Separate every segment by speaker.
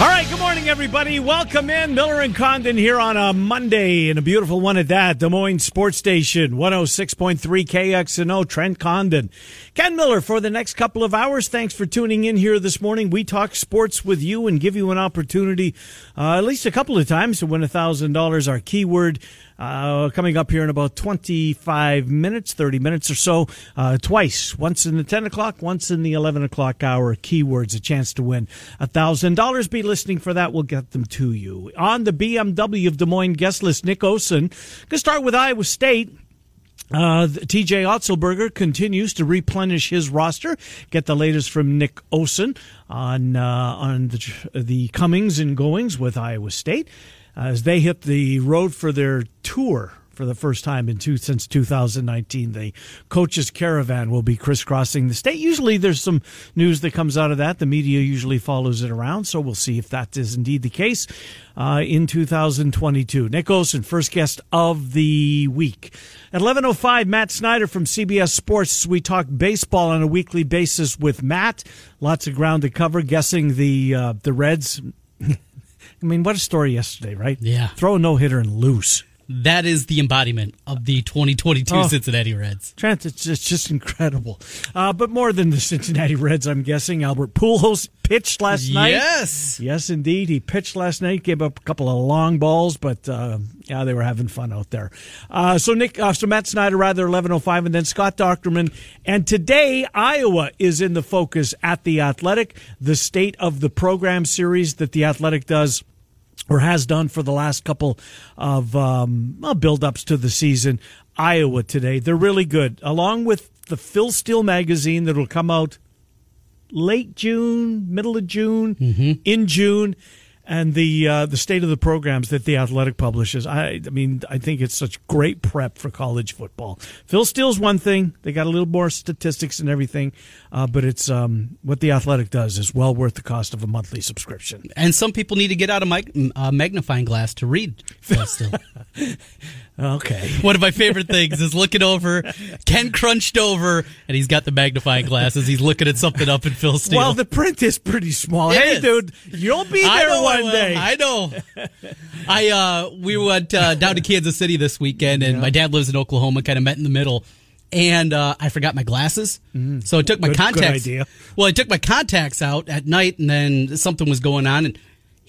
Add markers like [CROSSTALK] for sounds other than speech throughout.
Speaker 1: All right, good morning, everybody. Welcome in. Miller and Condon here on a Monday, and a beautiful one at that. Des Moines Sports Station, 106.3 KXNO, Trent Condon. Ken Miller for the next couple of hours. Thanks for tuning in here this morning. We talk sports with you and give you an opportunity, uh, at least a couple of times, to win $1,000. Our keyword uh, coming up here in about 25 minutes, 30 minutes or so, uh, twice. Once in the 10 o'clock, once in the 11 o'clock hour. Keywords, a chance to win $1,000. Be listening for that. We'll get them to you. On the BMW of Des Moines guest list, Nick Osen. Going to start with Iowa State. Uh, TJ Otzelberger continues to replenish his roster. Get the latest from Nick Osen on uh, on the, the comings and goings with Iowa State as they hit the road for their tour for the first time in two since 2019. The coaches caravan will be crisscrossing the state. Usually there's some news that comes out of that. The media usually follows it around. So we'll see if that is indeed the case uh, in 2022. Nick Osen, first guest of the week. At 11.05, Matt Snyder from CBS Sports. We talk baseball on a weekly basis with Matt. Lots of ground to cover, guessing the, uh, the Reds. I mean, what a story yesterday, right?
Speaker 2: Yeah.
Speaker 1: Throw a no hitter and lose.
Speaker 2: That is the embodiment of the 2022
Speaker 1: Oh.
Speaker 2: Cincinnati Reds.
Speaker 1: Trent, it's, it's just incredible. Uh, but more than the Cincinnati Reds, I'm guessing. Albert Pujols pitched last night.
Speaker 2: Yes.
Speaker 1: Yes, indeed. He pitched last night, gave up a couple of long balls, but uh, yeah, they were having fun out there. Uh, so Nick, uh, so Matt Snyder, rather 11:05, and then Scott Doctorman. And today, Iowa is in the focus at the Athletic, the state of the program series that the Athletic does or has done for the last couple of um, build-ups to the season. Iowa today, they're really good, along with the Phil Steele magazine that will come out late June, middle of June, in June, and the uh, the state of the programs that the Athletic publishes. I, I mean, I think it's such great prep for college football. Phil Steele's one thing; they got a little more statistics and everything, uh, but it's um, what the Athletic does is well worth the cost of a monthly subscription.
Speaker 2: And some people need to get out a mic- uh, magnifying glass to read. Phil Still. [LAUGHS]
Speaker 1: Okay.
Speaker 2: One of my favorite things is looking over, Ken crunched over, and he's got the magnifying glasses. He's looking at something up in Phil Steele.
Speaker 1: Well, the print is pretty small.
Speaker 2: It
Speaker 1: hey,
Speaker 2: is.
Speaker 1: dude, you'll be there one
Speaker 2: will.
Speaker 1: day.
Speaker 2: I know. I uh we went uh, down to Kansas City this weekend, and my dad lives in Oklahoma. Kind of met in the middle, and uh, I forgot my glasses, so I took my.
Speaker 1: Good- good
Speaker 2: contacts.
Speaker 1: idea.
Speaker 2: Well, I took my contacts out at night, and then something was going on, and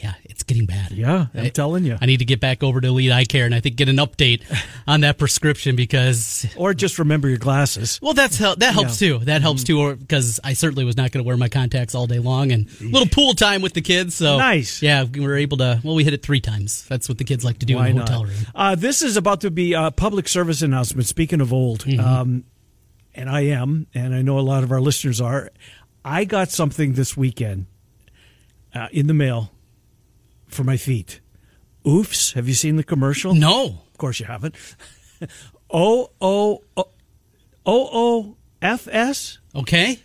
Speaker 2: yeah, it's getting bad.
Speaker 1: Yeah, I'm
Speaker 2: I-
Speaker 1: telling you.
Speaker 2: I need to get back over to Elite Eye Care and I think get an update [LAUGHS] on that prescription because
Speaker 1: or just remember your glasses.
Speaker 2: well, that's that helps too. That helps
Speaker 1: Mm-hmm.
Speaker 2: too, or because I certainly was not going to wear my contacts all day long, and a little pool time with the kids. So
Speaker 1: Nice.
Speaker 2: Yeah, we were able to. Well, we hit it three times. That's what the kids like to do
Speaker 1: Why
Speaker 2: in the hotel room.
Speaker 1: Uh, this is about to be a public service announcement. Speaking of old,
Speaker 2: Mm-hmm.
Speaker 1: um, and I am, and I know a lot of our listeners are. I got something this weekend uh, in the mail for my feet. Oofs. Have you seen the commercial?
Speaker 2: No,
Speaker 1: Of course you haven't. [LAUGHS] O O O O F S.
Speaker 2: okay.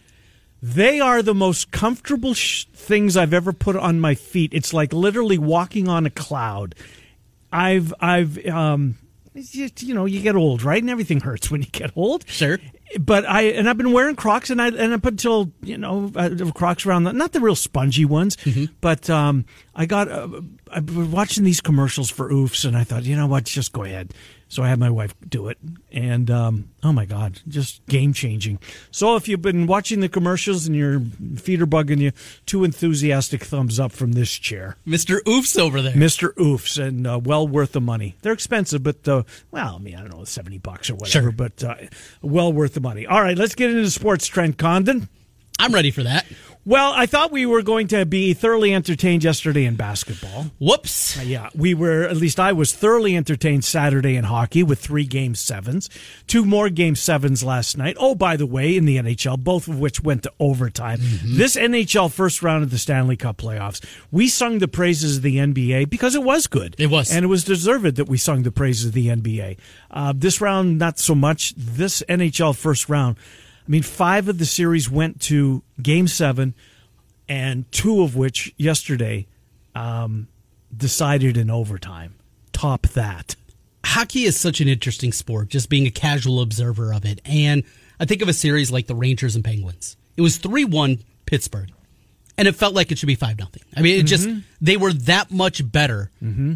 Speaker 1: They are the most comfortable sh- things I've ever put on my feet. It's like literally walking on a cloud. I've I've um it's just, you know, you get old, right? And everything hurts when you get old.
Speaker 2: Sure.
Speaker 1: But I and I've been wearing Crocs and I and up until you know uh, Crocs around the, not the real spongy ones, but um I got uh, I've been watching these commercials for oofs and I thought you know what just go ahead. So I had my wife do it, and um, oh my god, just game changing. So if you've been watching the commercials and your feet are bugging you, two enthusiastic thumbs up from this chair,
Speaker 2: Mr. Oofs over there.
Speaker 1: Mister Oofs, and uh, well worth the money. They're expensive, but uh, well, I mean, I don't know, seventy bucks or whatever,
Speaker 2: Sure.
Speaker 1: but uh, well worth the money. All right, let's get into sports. Trent Condon.
Speaker 2: I'm ready for that.
Speaker 1: Well, I thought we were going to be thoroughly entertained yesterday in basketball.
Speaker 2: Whoops.
Speaker 1: Yeah, we were, at least I was thoroughly entertained Saturday in hockey with three game sevens, two more game sevens last night. Oh, by the way, in the NHL, both of which went to overtime. This NHL first round of the Stanley Cup playoffs, we sung the praises of the NBA because it was good.
Speaker 2: It was.
Speaker 1: And it was deserved that we sung the praises of the NBA. Uh, this round, not so much. This NHL first round, I mean, five of the series went to game seven, and two of which yesterday um, decided in overtime. Top that.
Speaker 2: Hockey is such an interesting sport, just being a casual observer of it. And I think of a series like the Rangers and Penguins. It was 3 1 Pittsburgh, and it felt like it should be 5 nothing. I mean, it just, they were that much better. Mm-hmm.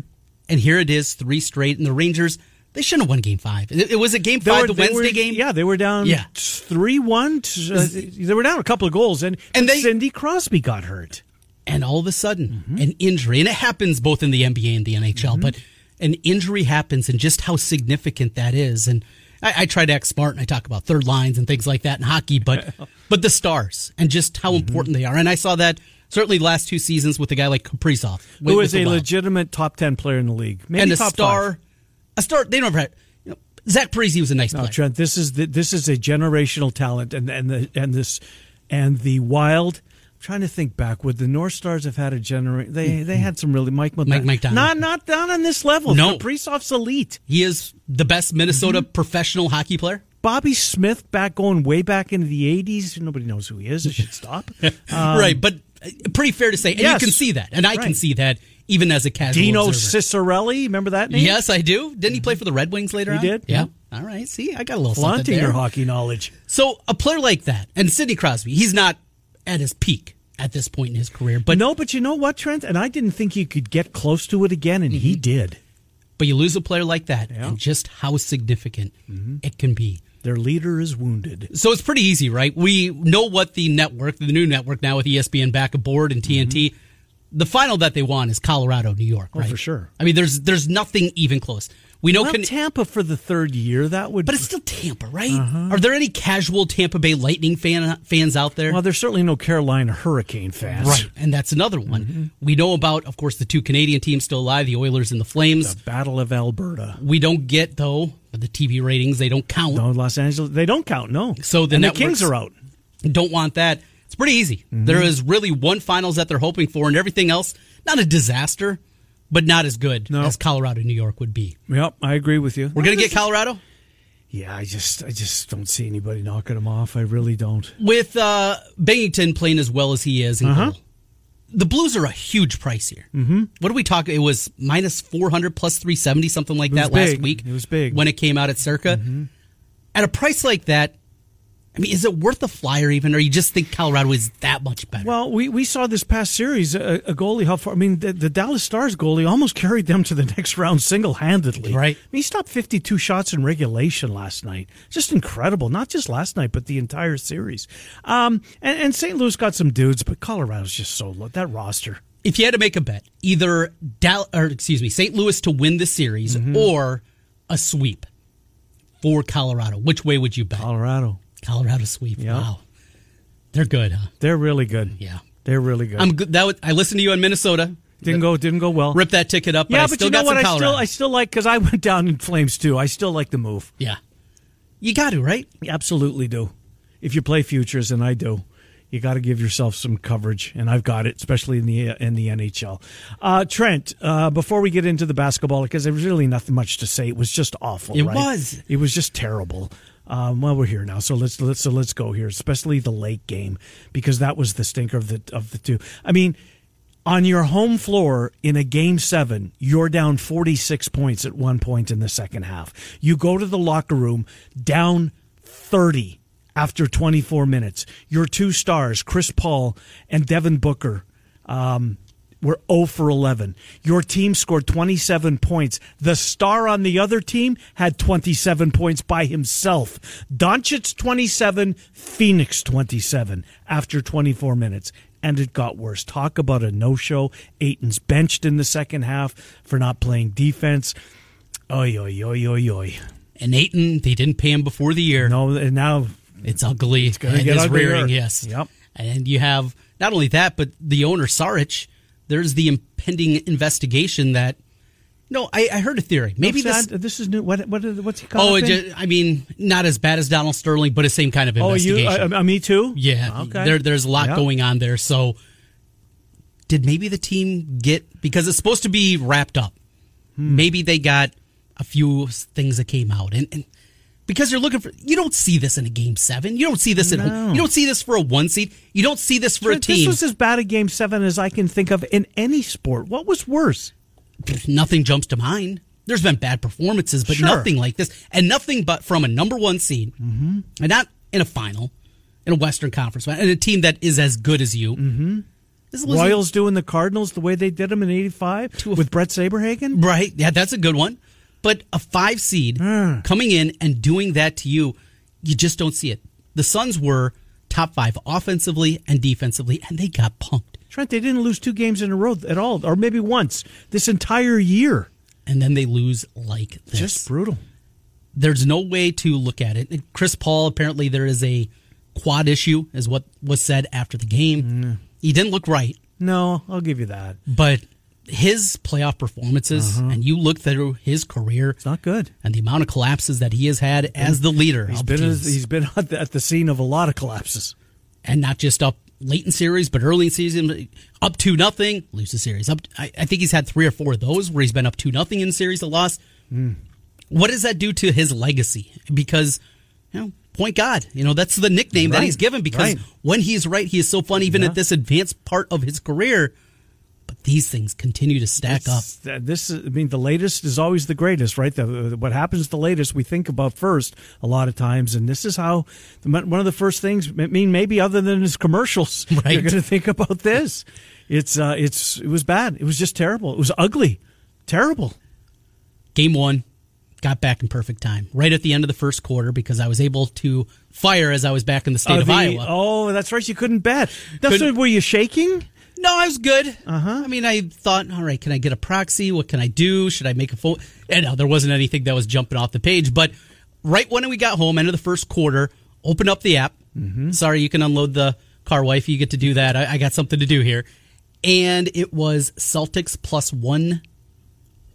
Speaker 2: And here it is, three straight. And the Rangers, they shouldn't have won game five. It, it was a game
Speaker 1: They
Speaker 2: five,
Speaker 1: were-
Speaker 2: the Wednesday
Speaker 1: were-
Speaker 2: game.
Speaker 1: Yeah, they were down
Speaker 2: Yeah.
Speaker 1: three one. Uh, they were down a couple of goals, and
Speaker 2: And they-
Speaker 1: Sidney Crosby got hurt.
Speaker 2: and all of a sudden mm-hmm. an injury and it happens both in the nba and the nhl mm-hmm. but an injury happens and just how significant that is and I, I try to act smart and i talk about third lines and things like that in hockey but [LAUGHS] but the stars and just how mm-hmm. important they are and i saw that certainly last two seasons with a guy like kaprizov
Speaker 1: Who
Speaker 2: with
Speaker 1: a
Speaker 2: Wild.
Speaker 1: legitimate top ten player in the league, maybe
Speaker 2: and a
Speaker 1: top
Speaker 2: star
Speaker 1: five.
Speaker 2: A star they never had you know, zach Parise was a nice
Speaker 1: No,
Speaker 2: player
Speaker 1: Trent, this is the, this is a generational talent, and and the and this and the Wild. I'm trying to think back. Would the North Stars have had a generation? They they had some really Mike
Speaker 2: Mike McDonald.
Speaker 1: Not not down on this level.
Speaker 2: No.
Speaker 1: Kaprizov's elite.
Speaker 2: he is the best minnesota
Speaker 1: Mm-hmm.
Speaker 2: professional hockey player
Speaker 1: Bobby Smith back going way back into the 80s. Nobody knows who he is. It should stop. Um, [LAUGHS]
Speaker 2: right but uh, pretty fair to say and
Speaker 1: yes.
Speaker 2: you can see that and i can see that even as a casual
Speaker 1: Dino
Speaker 2: observer.
Speaker 1: Ciccarelli. Remember that name?
Speaker 2: Yes, I do. Didn't he play for the Red Wings later on?
Speaker 1: He
Speaker 2: on?
Speaker 1: did,
Speaker 2: Yeah.
Speaker 1: yeah.
Speaker 2: All right. See, I got a little
Speaker 1: Flaunting
Speaker 2: something there.
Speaker 1: your hockey knowledge.
Speaker 2: So a player like that, and Sidney Crosby, he's not at his peak at this point in his career, but
Speaker 1: no, but you know what, Trent? And I didn't think he could get close to it again, and he mm-hmm. did.
Speaker 2: but you lose a player like that,
Speaker 1: Yeah.
Speaker 2: and just how significant mm-hmm. it can be.
Speaker 1: Their leader is wounded.
Speaker 2: So it's pretty easy, right? We know what the network, the new network now with ESPN back aboard and TNT. The final that they want is Colorado, New York,
Speaker 1: Mm-hmm. Oh,
Speaker 2: right?
Speaker 1: for sure.
Speaker 2: I mean, there's there's nothing even close. We know,
Speaker 1: Well, Tampa for the third year, that would
Speaker 2: but it's still Tampa, right?
Speaker 1: Uh-huh.
Speaker 2: Are there any casual Tampa Bay Lightning fan fans out there?
Speaker 1: Well, there's certainly no Carolina Hurricane fans.
Speaker 2: Right, and that's another one.
Speaker 1: Mm-hmm.
Speaker 2: We know about, of course, the two Canadian teams still alive, the Oilers and the Flames.
Speaker 1: The Battle of Alberta.
Speaker 2: We don't get though the TV ratings; they don't count.
Speaker 1: No, Los Angeles, they don't count, no.
Speaker 2: So the
Speaker 1: the Kings are out.
Speaker 2: Don't want that. Pretty easy.
Speaker 1: Mm-hmm.
Speaker 2: There is really one finals that they're hoping for, and everything else not a disaster, but not as good
Speaker 1: No.
Speaker 2: as Colorado, New York would be.
Speaker 1: Yep, I agree with you.
Speaker 2: We're gonna get Colorado
Speaker 1: Yeah, I just, I just don't see anybody knocking them off. I really don't.
Speaker 2: with uh, Binnington playing as well as he is.
Speaker 1: Uh-huh.
Speaker 2: The Blues are a huge price here. Mm-hmm. What do we talk? It was minus four hundred plus three seventy, something like that last week.
Speaker 1: It was big.
Speaker 2: when it came out at Circa. At a price like that, I mean, is it worth the flyer even, or you just think Colorado is that much better?
Speaker 1: Well, we, we saw this past series a, a goalie. How far? I mean, the, the Dallas Stars goalie almost [LAUGHS] carried them to the next round single handedly.
Speaker 2: Right.
Speaker 1: I mean, he stopped 52 shots in regulation last night. Just incredible. Not just last night, but the entire series. Um, and, and St. Louis got some dudes, but Colorado's just so low. That roster.
Speaker 2: if you had to make a bet, either Dal- or excuse me, St. Louis to win the series
Speaker 1: Mm-hmm.
Speaker 2: or a sweep for Colorado, which way would you bet?
Speaker 1: Colorado.
Speaker 2: Colorado sweep.
Speaker 1: Yeah.
Speaker 2: Wow, they're good, huh?
Speaker 1: They're really good.
Speaker 2: Yeah.
Speaker 1: They're really good.
Speaker 2: I'm good. That was, I listened to you in Minnesota.
Speaker 1: didn't go didn't go well.
Speaker 2: Rip that ticket up. But
Speaker 1: yeah, but
Speaker 2: still
Speaker 1: you know what? I still I still like because I went down in flames too. I still like the move.
Speaker 2: yeah, you got to right.
Speaker 1: You absolutely do. If you play futures, and I do, you got to give yourself some coverage, and I've got it, especially in the in the NHL. Uh, Trent, uh, before we get into the basketball, because there was really nothing much to say. It was just awful.
Speaker 2: It
Speaker 1: right?
Speaker 2: was.
Speaker 1: It was just terrible. Um, well, we're here now, so let's let's so let's go here, especially the late game, because that was the stinker of the of the two. I mean. On your home floor in a game seven, you're down 46 points at one point in the second half. You go to the locker room down 30 after 24 minutes. Your two stars, Chris Paul and Devin Booker, um, were 0 for 11. Your team scored 27 points. The star on the other team had 27 points by himself. Doncic 27, Phoenix 27 after 24 minutes. And it got worse. Talk about a no show. Ayton's benched in the second half for not playing defense. Oi, oi, oi, oi, oi.
Speaker 2: And Ayton, they didn't pay him before the year.
Speaker 1: No, and now
Speaker 2: It's ugly. It's
Speaker 1: gonna get uglier.
Speaker 2: rearing, yes.
Speaker 1: Yep.
Speaker 2: And you have not only that, but the owner Sarich. There's the impending investigation that. No, I, I heard a theory. Maybe this.
Speaker 1: that? this is new. What, what, what's he called?
Speaker 2: Oh, it ju- I mean, not as bad as Donald Sterling, but the same kind of investigation.
Speaker 1: oh, you, uh, uh, me too?
Speaker 2: yeah,
Speaker 1: Okay.
Speaker 2: there, there's a lot
Speaker 1: Yeah.
Speaker 2: going on there. So, did maybe the team get because it's supposed to be wrapped up?
Speaker 1: Hmm.
Speaker 2: Maybe they got a few things that came out, and, and because you're looking for, you don't see this in a game seven. You don't see this at home. You don't see this for a one seed. You don't see this for a team.
Speaker 1: This was as bad a game seven as I can think of in any sport. What was worse?
Speaker 2: nothing jumps to mind. There's been bad performances, but
Speaker 1: Sure.
Speaker 2: nothing like this, and nothing but from a number one seed, mm-hmm. and not in a final, in a Western Conference, and a team that is as good as you. Mm-hmm.
Speaker 1: Royals doing the Cardinals the way they did them in '85 with Bret Saberhagen.
Speaker 2: right? Yeah, that's a good one. But a five seed
Speaker 1: Hmm.
Speaker 2: coming in and doing that to you, you just don't see it. The Suns were top five offensively and defensively, and they got punked.
Speaker 1: Trent, they didn't lose two games in a row at all, or maybe once this entire year.
Speaker 2: And then they lose like this.
Speaker 1: Just brutal.
Speaker 2: there's no way to look at it. Chris Paul, apparently, there is a quad issue, is what was said after the game.
Speaker 1: Mm.
Speaker 2: He didn't look right,
Speaker 1: No, I'll give you that.
Speaker 2: but his playoff performances, and you look through his career
Speaker 1: Uh-huh. It's not good.
Speaker 2: and the amount of collapses that he has had as the leader,
Speaker 1: He's been
Speaker 2: teams.
Speaker 1: he's been at the, at the scene of a lot of collapses.
Speaker 2: and not just up late in series, but early in season, up to nothing, lose the series. Up, I, I think he's had three or four of those where he's been up to nothing in series, a loss.
Speaker 1: Hmm.
Speaker 2: What does that do to his legacy? Because, you know, point God, you know, that's the nickname that he's given because
Speaker 1: right.
Speaker 2: when he's right, he is so fun, even
Speaker 1: Yeah.
Speaker 2: at this advanced part of his career. These things continue to stack up.
Speaker 1: It's- uh, This, is- I mean, the latest is always the greatest, right? The, what happens the latest we think about first a lot of times, and this is how one of the first things. I mean, maybe other than his commercials, [LAUGHS]
Speaker 2: Right.
Speaker 1: you're going to think about this. It's, uh, it's, it was bad. It was just terrible. It was ugly, terrible.
Speaker 2: Game one, got back in perfect time, right at the end of the first quarter, because I was able to fire as I was back in the state
Speaker 1: Uh,
Speaker 2: of Iowa.
Speaker 1: Oh, that's right. You couldn't bet. That's
Speaker 2: Couldn't-
Speaker 1: were you shaking?
Speaker 2: No, I was good.
Speaker 1: Uh-huh.
Speaker 2: Uh. I mean, I thought, all right, can I get a proxy? What can I do? Should I make a phone? And no, there wasn't anything that was jumping off the page. But right when we got home, end of the first quarter, open up the app.
Speaker 1: Mm-hmm.
Speaker 2: Sorry, you can unload the car, wife. You get to do that. I, I got something to do here. And it was Celtics plus one,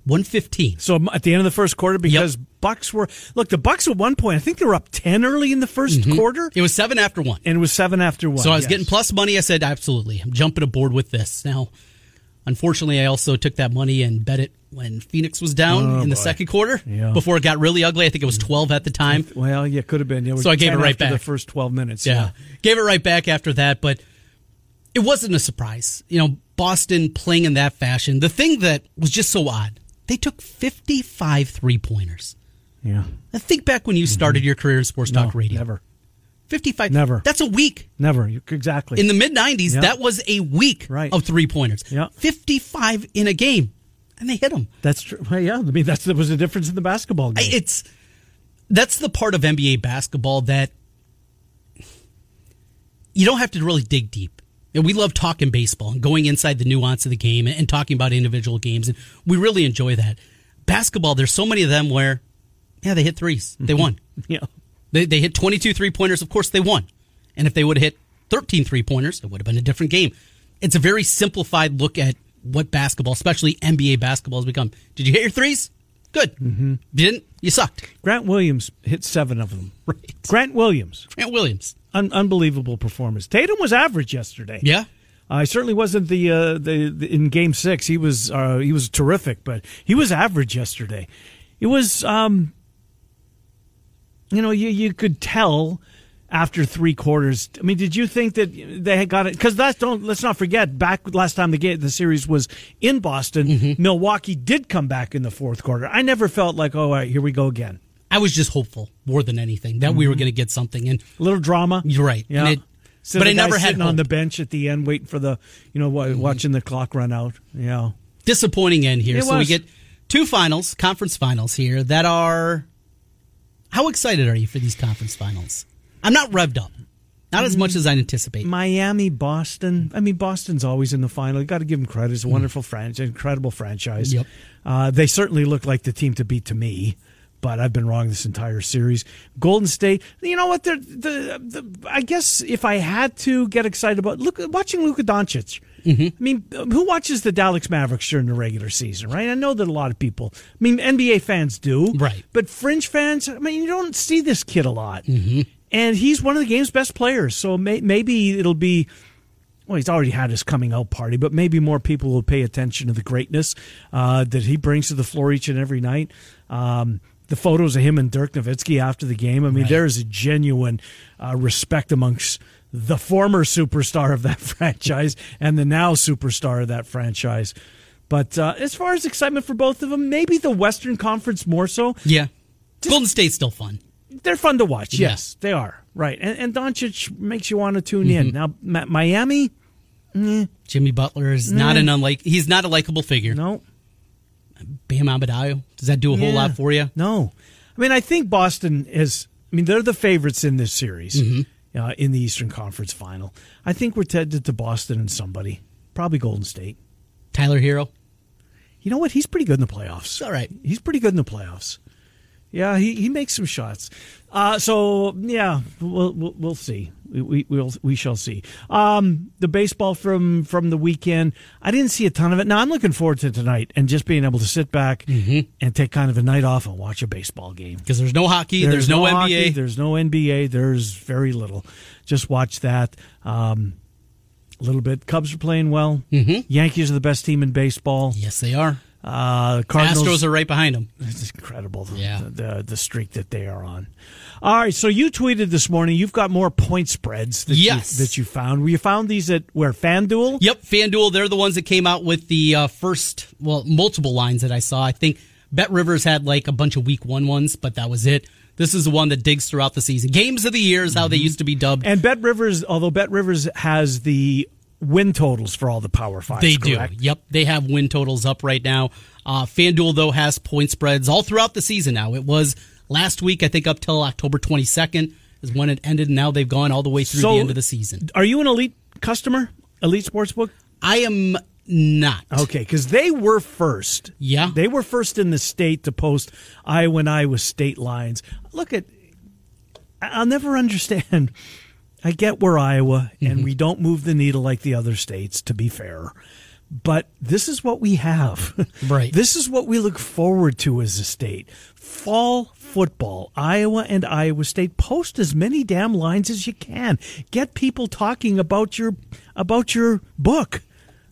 Speaker 2: one fifteen.
Speaker 1: So um, at the end of the first quarter, because Bucks were look, the Bucks at one point, I think they were up ten early in the 1st mm-hmm. quarter,
Speaker 2: It was seven after one.
Speaker 1: and it was seven after one.
Speaker 2: So I was
Speaker 1: yes.
Speaker 2: getting plus money. I said, absolutely. I'm jumping aboard with this. Now, unfortunately, I also took that money and bet it when Phoenix was down oh, in the second quarter
Speaker 1: Yeah.
Speaker 2: before it got really ugly. I think it was 12 at the time.
Speaker 1: Well, yeah, could have been. Was
Speaker 2: So I gave it right
Speaker 1: after The first twelve minutes.
Speaker 2: Yeah. Gave it right back after that, but it wasn't a surprise. You know, Boston playing in that fashion. The thing that was just so odd, they took 55 three pointers.
Speaker 1: yeah.
Speaker 2: Now think back when you mm-hmm. started your career in sports
Speaker 1: No,
Speaker 2: talk radio.
Speaker 1: never,
Speaker 2: 55.
Speaker 1: Never.
Speaker 2: That's a week.
Speaker 1: never. Exactly.
Speaker 2: In the mid 90s,
Speaker 1: Yeah.
Speaker 2: that was a week
Speaker 1: Right.
Speaker 2: of three pointers.
Speaker 1: Yeah.
Speaker 2: 55 in a game. And they hit them.
Speaker 1: that's true. Well, yeah, I mean that's there was a difference in the basketball game.
Speaker 2: It's that's the part of NBA basketball that you don't have to really dig deep. And we love talking baseball and going inside the nuance of the game and, and talking about individual games, and we really enjoy that. Basketball, there's so many of them where, yeah, they hit threes, they won. [LAUGHS]
Speaker 1: yeah.
Speaker 2: They, they hit 22 three pointers. Of course, they won. And if they would have hit 13 three pointers, it would have been a different game. It's a very simplified look at what basketball, especially NBA basketball, has become. Did you hit your threes? Good. Mm-hmm. Didn't? You sucked.
Speaker 1: Grant Williams hit seven of them. [LAUGHS]
Speaker 2: Right.
Speaker 1: Grant Williams,
Speaker 2: Grant Williams.
Speaker 1: Un- unbelievable performance. Tatum was average yesterday.
Speaker 2: Yeah.
Speaker 1: I certainly wasn't the, uh, the the in Game Six. He was uh, he was terrific, but he was average yesterday. It was, um, you know, you you could tell after three quarters. I mean, did you think that they had got it? Because that's don't let's not forget. Back last time the game the series was in Boston,
Speaker 2: Mm-hmm.
Speaker 1: Milwaukee did come back in the fourth quarter. I never felt like, oh, all right, here we go again.
Speaker 2: I was just hopeful more than anything that we were going to get something. And
Speaker 1: A little drama.
Speaker 2: you're right.
Speaker 1: Yeah.
Speaker 2: It, but I never had
Speaker 1: sitting on the bench at the end, waiting for the, you know, wa- watching the clock run out. Yeah.
Speaker 2: disappointing end here.
Speaker 1: It
Speaker 2: so we get two finals, conference finals here that are. How excited are you for these conference finals? I'm not revved up, not as much as I anticipate.
Speaker 1: Miami, Boston. I mean, Boston's always in the final. You got to give them credit. It's a wonderful franchise, incredible franchise.
Speaker 2: Mm. Yep.
Speaker 1: Uh, they certainly look like the team to beat to me, but I've been wrong this entire series. Golden State. You know what? They're, the, the I guess if I had to get excited about look watching Luka Doncic.
Speaker 2: Mm-hmm.
Speaker 1: I mean, who watches the Dallas Mavericks during the regular season, right? I know that a lot of people. I mean, NBA fans do,
Speaker 2: Right.
Speaker 1: But fringe fans, I mean, you don't see this kid a lot,
Speaker 2: Mm-hmm.
Speaker 1: and he's one of the game's best players. So may, maybe it'll be. Well, he's already had his coming out party, but maybe more people will pay attention to the greatness uh, that he brings to the floor each and every night. Um, the photos of him and Dirk Nowitzki after the game. I mean,
Speaker 2: Right.
Speaker 1: there is a genuine uh, respect amongst the former superstar of that [LAUGHS] franchise and the now superstar of that franchise. But uh, as far as excitement for both of them, maybe the Western Conference more so.
Speaker 2: Yeah, Golden State's still fun.
Speaker 1: They're fun to watch.
Speaker 2: Yeah.
Speaker 1: Yes, they are. Right. And, and Doncic makes you want to tune in. Now, Miami,
Speaker 2: Jimmy Butler is not an unlike. He's not a likable figure.
Speaker 1: no.
Speaker 2: Bam Adebayo. Does that do a whole
Speaker 1: Yeah.
Speaker 2: lot for you?
Speaker 1: No. I mean, I think Boston is, I mean, they're the favorites in this series
Speaker 2: Mm-hmm.
Speaker 1: uh, in the Eastern Conference final. I think we're headed to Boston and somebody, probably Golden State.
Speaker 2: Tyler Herro.
Speaker 1: You know what? He's pretty good in the playoffs.
Speaker 2: all right.
Speaker 1: He's pretty good in the playoffs. Yeah, he, he makes some shots. Uh, so yeah, we'll we'll, we'll see. We, we we'll we shall see. Um, the baseball from from the weekend. I didn't see a ton of it. Now I'm looking forward to tonight and just being able to sit back and take kind of a night off and watch a baseball game.
Speaker 2: Because there's no hockey. There's, no, NBA.
Speaker 1: hockey, there's no NBA. There's very little. Just watch that. Um, a little bit. Cubs are playing well. Mm-hmm. Yankees are the best team in baseball.
Speaker 2: yes, they are.
Speaker 1: Uh, Cardinals.
Speaker 2: Astros are right behind them. [LAUGHS]
Speaker 1: It's incredible. the-
Speaker 2: Yeah.
Speaker 1: The, the the streak that they are on. All right. So you tweeted this morning. You've got more point spreads. That
Speaker 2: Yes.
Speaker 1: You, that you found. You found these at where FanDuel.
Speaker 2: Yep, FanDuel, they're the ones that came out with the uh, first, well, multiple lines that I saw. I think Bet Rivers had like a bunch of week one ones, but that was it. This is the one that digs throughout the season. Games of the year is how they used to be dubbed.
Speaker 1: And Bet Rivers, although Bet Rivers has the win totals for all the Power Five.
Speaker 2: They
Speaker 1: correct?
Speaker 2: do. Yep, they have win totals up right now. Uh, FanDuel though has point spreads all throughout the season. Now it was last week, I think, up till October 22nd is when it ended, and now they've gone all the way through
Speaker 1: So-
Speaker 2: the end of the season.
Speaker 1: Are you an elite customer? Elite Sportsbook.
Speaker 2: I am not.
Speaker 1: Okay, because they were first.
Speaker 2: Yeah.
Speaker 1: They were first in the state to post Iowa and Iowa state lines. Look at, I'll never [LAUGHS] understand. I get we're Iowa and mm-hmm. we don't move the needle like the other states, to be fair. But this is what we have. [LAUGHS]
Speaker 2: Right.
Speaker 1: This is what we look forward to as a state. Fall football, Iowa and Iowa State. Post as many damn lines as you can. Get people talking about your about your book,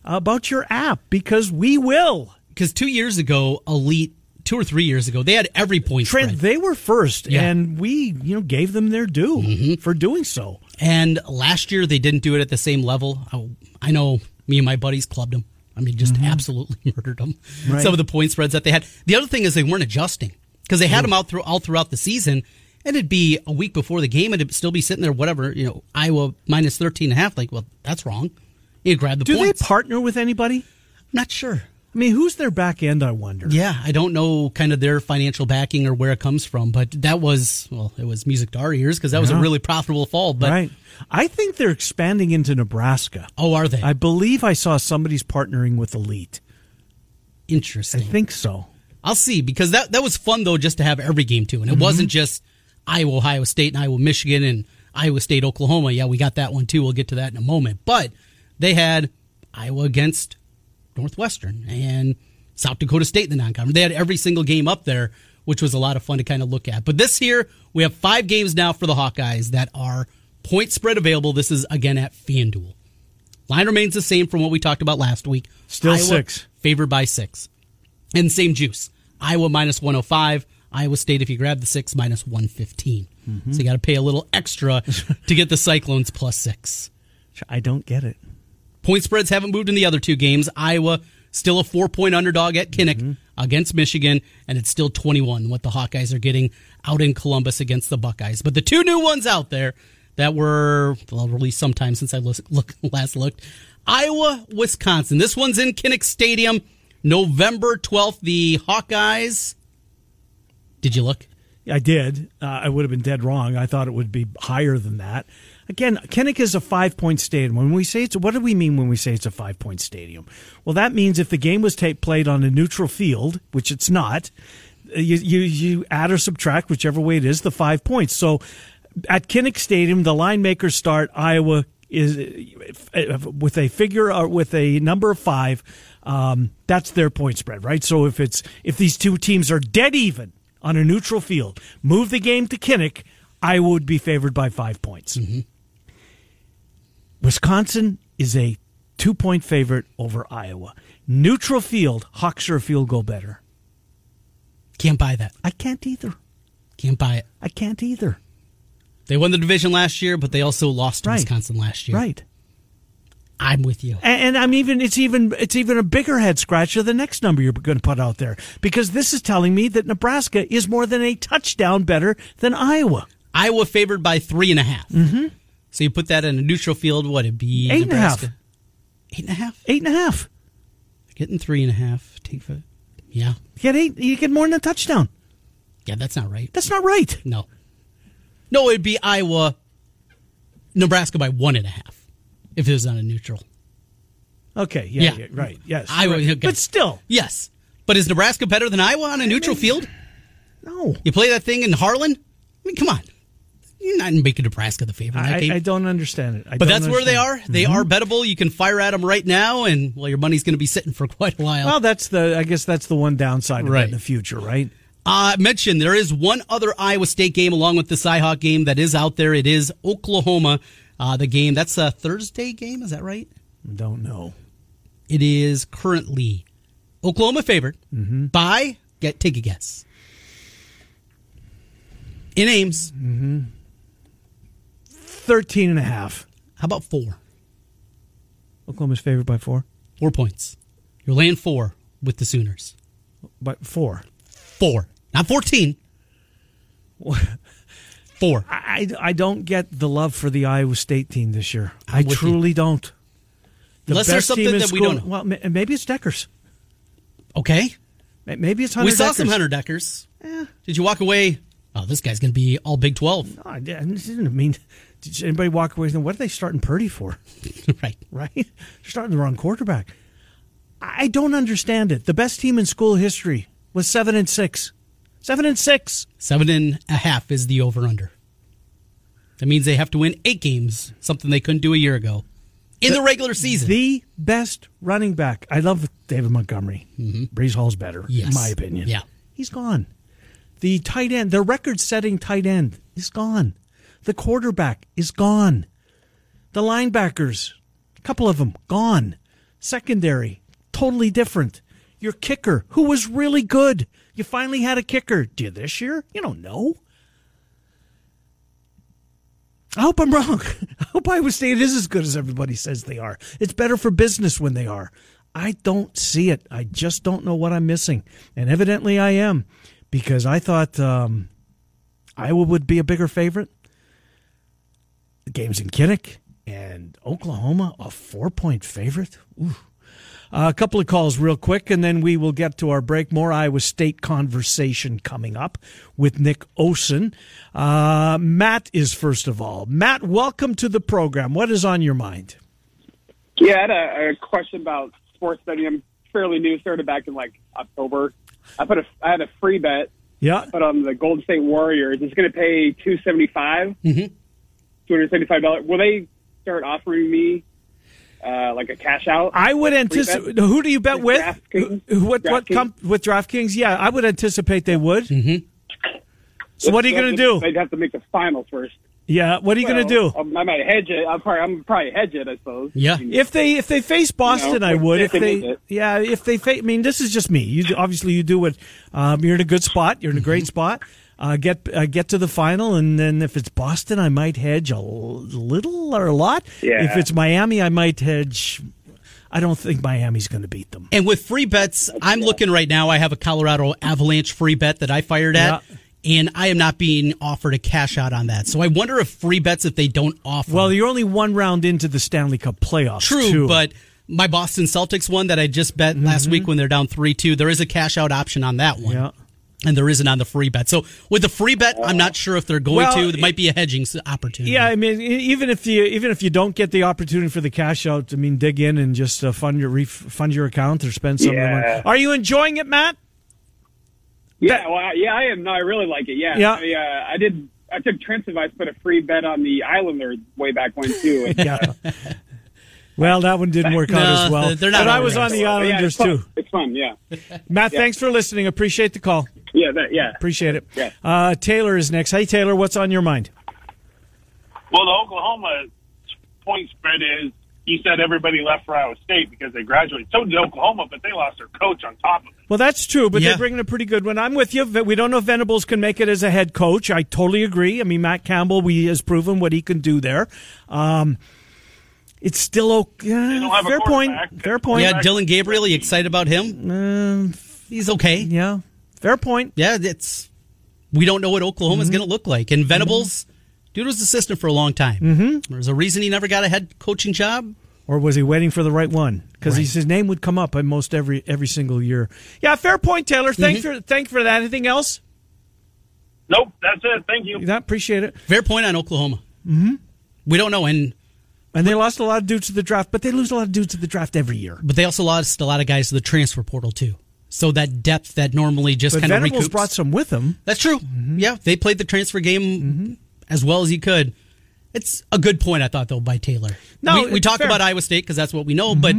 Speaker 1: about your app, because we will.
Speaker 2: Because two years ago, Elite, two or three years ago, they had every point
Speaker 1: Trent,
Speaker 2: spread.
Speaker 1: they were first,
Speaker 2: Yeah.
Speaker 1: and we, you know, gave them their due mm-hmm. for doing so.
Speaker 2: And last year they didn't do it at the same level. I, I know me and my buddies clubbed them. I mean, just mm-hmm. absolutely [LAUGHS] murdered them.
Speaker 1: Right.
Speaker 2: Some of the point spreads that they had. The other thing is they weren't adjusting because they had them out through all throughout the season, and it'd be a week before the game, and it'd still be sitting there, whatever you know, Iowa minus 13 and a half. Like, well, that's wrong. You grab the
Speaker 1: Do
Speaker 2: points.
Speaker 1: they partner with anybody?
Speaker 2: Not sure.
Speaker 1: I mean, who's their back end? I wonder.
Speaker 2: Yeah, I don't know kind of their financial backing or where it comes from, but that was well, it was music to our ears because that was a really profitable fall. But
Speaker 1: right. I think they're expanding into Nebraska.
Speaker 2: oh, are they?
Speaker 1: I believe I saw somebody's partnering with Elite.
Speaker 2: Interesting.
Speaker 1: I think so.
Speaker 2: I'll see because that that was fun though, just to have every game too, and it mm-hmm. wasn't just Iowa, Ohio State, and Iowa, Michigan, and Iowa State, Oklahoma. Yeah, we got that one too. We'll get to that in a moment. But they had Iowa against Northwestern and South Dakota State in the non-conference. They had every single game up there, which was a lot of fun to kind of look at. But this year we have five games now for the Hawkeyes that are point spread available. This is again at FanDuel. Line remains the same from what we talked about last week.
Speaker 1: Still
Speaker 2: Iowa
Speaker 1: six.
Speaker 2: Favored by six. And same juice. Iowa minus 105. Iowa State, if you grab the six, minus 115. Mm-hmm. So you got to pay a little extra [LAUGHS] to get the Cyclones plus six.
Speaker 1: I don't get it.
Speaker 2: Point spreads haven't moved in the other two games. Iowa still a four point underdog at Kinnick against Michigan, and it's still 21 what the Hawkeyes are getting out in Columbus against the Buckeyes. But the two new ones out there that were well released sometime since I look, [LAUGHS] last looked. Iowa, Wisconsin. This one's in Kinnick Stadium, November 12th. The Hawkeyes. Did you look?
Speaker 1: I did. Uh, I would have been dead wrong. I thought it would be higher than that. Again, Kinnick is a five point stadium. When we say it's, what do we mean when we say it's a five point stadium? Well, that means if the game was take, played on a neutral field, which it's not, uh, you, you, you add or subtract, whichever way it is, the five points. So at Kinnick Stadium, the line makers start Iowa is uh, with a figure or with a number of five. Um, that's their point spread, right? So if it's if these two teams are dead even on a neutral field, move the game to Kinnick, I would be favored by five points.
Speaker 2: Mm-hmm.
Speaker 1: Wisconsin is a two point favorite over Iowa. Neutral field, Hawks are a field goal better.
Speaker 2: Can't buy that.
Speaker 1: I can't either.
Speaker 2: Can't buy it.
Speaker 1: I can't either.
Speaker 2: They won the division last year, but they also lost to
Speaker 1: Right.
Speaker 2: Wisconsin last year.
Speaker 1: Right.
Speaker 2: I'm with you.
Speaker 1: And, and I'm even it's even it's even a bigger head scratcher than the next number you're going to put out there because this is telling me that Nebraska is more than a touchdown better than Iowa.
Speaker 2: Iowa favored by three and a half. Mm-hmm. So you put that in a neutral field, what it'd be?
Speaker 1: Eight and a half.
Speaker 2: Nebraska? Eight and a half.
Speaker 1: Eight and a half.
Speaker 2: Getting three and a half. Take for, yeah,
Speaker 1: You get eight. You get more than a touchdown.
Speaker 2: yeah. That's not right.
Speaker 1: That's not right.
Speaker 2: No, no. It'd be Iowa, Nebraska by one and a half if it was on a neutral.
Speaker 1: Okay. Yeah.
Speaker 2: Yeah.
Speaker 1: yeah, right. Yes.
Speaker 2: Iowa,
Speaker 1: right.
Speaker 2: okay.
Speaker 1: But still,
Speaker 2: Yes, but is Nebraska better than Iowa on a neutral field?
Speaker 1: no.
Speaker 2: You play that thing in Harlan. I mean, come on. You're not making Nebraska the favorite
Speaker 1: I. I don't understand it. I
Speaker 2: but that's where they are. They are bettable. You can fire at them right now, and well, your money's going to be sitting for quite a while.
Speaker 1: Well, that's the. I guess that's the one downside
Speaker 2: Right.
Speaker 1: in the future, right?
Speaker 2: Uh, mentioned there is one other Iowa State game along with the Cyhawk game that is out there. It is Oklahoma. Uh, the game that's a Thursday game. Is that right?
Speaker 1: Don't know.
Speaker 2: It is currently Oklahoma favored
Speaker 1: Mm-hmm.
Speaker 2: by. Get take a guess. In Ames,
Speaker 1: 13 and a half.
Speaker 2: how about four?
Speaker 1: Oklahoma's favored by four.
Speaker 2: Four points. You're laying four with the Sooners.
Speaker 1: But four.
Speaker 2: Four, not fourteen. [LAUGHS] Four.
Speaker 1: I, I don't get the love for the Iowa State team this year.
Speaker 2: I'm
Speaker 1: I
Speaker 2: with you.
Speaker 1: truly don't. The
Speaker 2: Unless there's
Speaker 1: best
Speaker 2: something that we don't know.
Speaker 1: Well, maybe it's Dekkers.
Speaker 2: Okay.
Speaker 1: Maybe it's Hunter
Speaker 2: we saw
Speaker 1: Dekkers.
Speaker 2: some Hunter Dekkers. Eh. Did you walk away? Oh, this guy's going to be all Big 12.
Speaker 1: No, I didn't I didn't mean. Did anybody walk away saying, what are they starting Purdy for? [LAUGHS]
Speaker 2: right. [LAUGHS]
Speaker 1: right? They're starting the wrong quarterback. I don't understand it. The best team in school history was seven and six. Seven and six.
Speaker 2: Seven and a half is the over under. That means they have to win eight games, something they couldn't do a year ago in the, regular season.
Speaker 1: The best running back. I love David Montgomery. Breece Hall's better,
Speaker 2: Mm-hmm. Yes.
Speaker 1: in my opinion.
Speaker 2: Yeah.
Speaker 1: He's gone. The tight end, the record setting tight end is gone. The quarterback is gone. The linebackers, a couple of them, gone. Secondary, totally different. Your kicker, who was really good. You finally had a kicker. Do you this year? You don't know. I hope I'm wrong. [LAUGHS] I hope Iowa State is as good as everybody says they are. It's better for business when they are. I don't see it. I just don't know what I'm missing. And evidently I am because I thought um, Iowa would be a bigger favorite. The game's in Kinnick and Oklahoma, a four point favorite. Ooh. Uh, a couple of calls real quick, and then we will get to our break. More Iowa State conversation coming up with Nick Osen. Uh, Matt is first of all. Matt, welcome to the program. What is on your mind?
Speaker 3: Yeah, I had a, a question about sports betting. I'm fairly new, started back in like October. I put a, I had a free bet
Speaker 1: Yeah.
Speaker 3: put on the Golden State Warriors. It's going to pay two seventy five,
Speaker 2: Mhm.
Speaker 3: Two hundred seventy five dollars. Will they start offering me uh, like a cash out?
Speaker 1: I would anticipate. Who do you bet with?
Speaker 3: DraftKings.
Speaker 1: Who- What? What? Com- with DraftKings? Yeah, I would anticipate they would.
Speaker 2: Mm-hmm.
Speaker 1: So what are you going to do?
Speaker 3: They'd have to make the final first.
Speaker 1: Yeah, what are you going to
Speaker 3: Well,
Speaker 1: do?
Speaker 3: um, I might hedge it. I'm probably, I'm probably hedge it. I suppose.
Speaker 2: Yeah.
Speaker 1: If they if they face Boston, I would.
Speaker 3: if
Speaker 1: If
Speaker 3: they
Speaker 1: they, yeah, if they face. I mean, this is just me. You obviously you do what um, you're in a good spot. You're in a great spot. Uh, get uh, get to the final, and then if it's Boston, I might hedge a little or a lot.
Speaker 3: Yeah.
Speaker 1: If it's Miami, I might hedge. I don't think Miami's going to beat them.
Speaker 2: And with free bets, I'm looking right now. I have a Colorado Avalanche free bet that I fired at. and I am not being offered a cash out on that. So I wonder if free bets if they don't offer.
Speaker 1: Well, you're only one round into the Stanley Cup playoffs.
Speaker 2: True,
Speaker 1: too.
Speaker 2: but my Boston Celtics one that I just bet last week when they're down 3 2, there is a cash out option on that one.
Speaker 1: Yeah.
Speaker 2: And there isn't on the free bet. So with the free bet, I'm not sure if they're going
Speaker 1: Well,
Speaker 2: to. There might be a hedging opportunity.
Speaker 1: Yeah, I mean, e- even if you even if you don't get the opportunity for the cash out, I mean, dig in and just uh, fund your refund your account or spend some of the money.
Speaker 3: Yeah.
Speaker 1: Are you enjoying it, Matt?
Speaker 3: Yeah, well, I- yeah, I am. No, I really like it. Yeah,
Speaker 1: Yeah.
Speaker 3: I, uh, I did. I took Trent's advice, put a free bet on the Islanders way back when too. And, [LAUGHS]
Speaker 1: Yeah. Well, that one didn't work out as well.
Speaker 2: they're not
Speaker 1: but I was
Speaker 2: right.
Speaker 1: on the
Speaker 3: yeah,
Speaker 1: Islanders
Speaker 3: it's
Speaker 1: too.
Speaker 3: It's fun. Yeah,
Speaker 1: Matt, thanks for listening. Appreciate the call.
Speaker 3: yeah, that, yeah.
Speaker 1: Appreciate it.
Speaker 3: Yeah.
Speaker 1: Uh, Taylor is next. Hey, Taylor, what's on your mind?
Speaker 4: Well, the Oklahoma point spread is he said everybody left for Iowa State because they graduated. So did Oklahoma, but they lost their coach on top of it.
Speaker 1: Well, that's true, but
Speaker 2: Yeah.
Speaker 1: they're bringing a pretty good one. I'm with you. We don't know if Venables can make it as a head coach. I totally agree. I mean, Matt Campbell, we has proven what he can do there. Um, it's still okay.
Speaker 4: don't have a
Speaker 1: fair point. Fair point.
Speaker 2: Yeah, Dillon Gabriel, you excited about him? He's okay.
Speaker 1: Yeah. Fair point.
Speaker 2: Yeah, it's we don't know what Oklahoma's
Speaker 1: Mm-hmm.
Speaker 2: going to look like. And Venables, dude was assistant for a long time. Mm-hmm. There's a reason he never got a head coaching job.
Speaker 1: Or was he waiting for the right one? Because
Speaker 2: Right.
Speaker 1: his name would come up almost every every single year. Yeah, fair point, Taylor. Thanks
Speaker 2: Mm-hmm.
Speaker 1: for thank for that. Anything else?
Speaker 4: Nope, that's it. Thank you.
Speaker 1: Yeah, appreciate it.
Speaker 2: Fair point on Oklahoma. Mm-hmm. We don't know, and
Speaker 1: And they lost a lot of dudes to the draft, but they lose a lot of dudes to the draft every year.
Speaker 2: but they also lost a lot of guys to the transfer portal too. So that depth that normally just kind of recoups.
Speaker 1: brought some with them.
Speaker 2: That's true.
Speaker 1: Mm-hmm.
Speaker 2: Yeah, they played the transfer game as well as he could. It's a good point, I thought, though, by Taylor.
Speaker 1: No,
Speaker 2: we, we talk
Speaker 1: fair.
Speaker 2: about Iowa State because that's what we know, but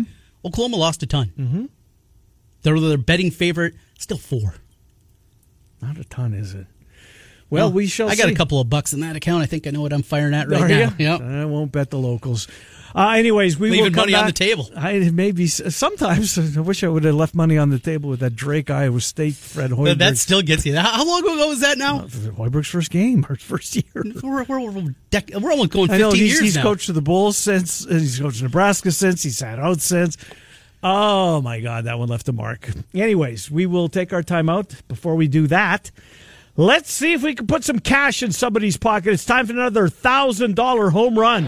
Speaker 2: Oklahoma lost a ton. Mm-hmm. They're their betting favorite, still four.
Speaker 1: Not a ton, is it? Well, we shall.
Speaker 2: I got
Speaker 1: see.
Speaker 2: a couple of bucks in that account. I think I know what I'm firing at right
Speaker 1: Are
Speaker 2: now.
Speaker 1: you?
Speaker 2: Yep.
Speaker 1: I won't bet the locals. Uh, anyways, we
Speaker 2: Leaving
Speaker 1: will come
Speaker 2: money on the table.
Speaker 1: I maybe sometimes [LAUGHS] I wish I would have left money on the table with that Drake Iowa State Fred Hoiberg.
Speaker 2: that still gets you. How long ago was that now?
Speaker 1: Hoiberg's first game, [LAUGHS] or first year.
Speaker 2: We're, we're, we're, dec- we're almost going 15
Speaker 1: I know he's,
Speaker 2: years
Speaker 1: he's
Speaker 2: now.
Speaker 1: coached the Bulls since. uh, He's coached Nebraska since. He's sat out since. Oh my God, that one left a mark. Anyways, we will take our time out. Before we do that, let's see if we can put some cash in somebody's pocket. It's time for another thousand dollar home run.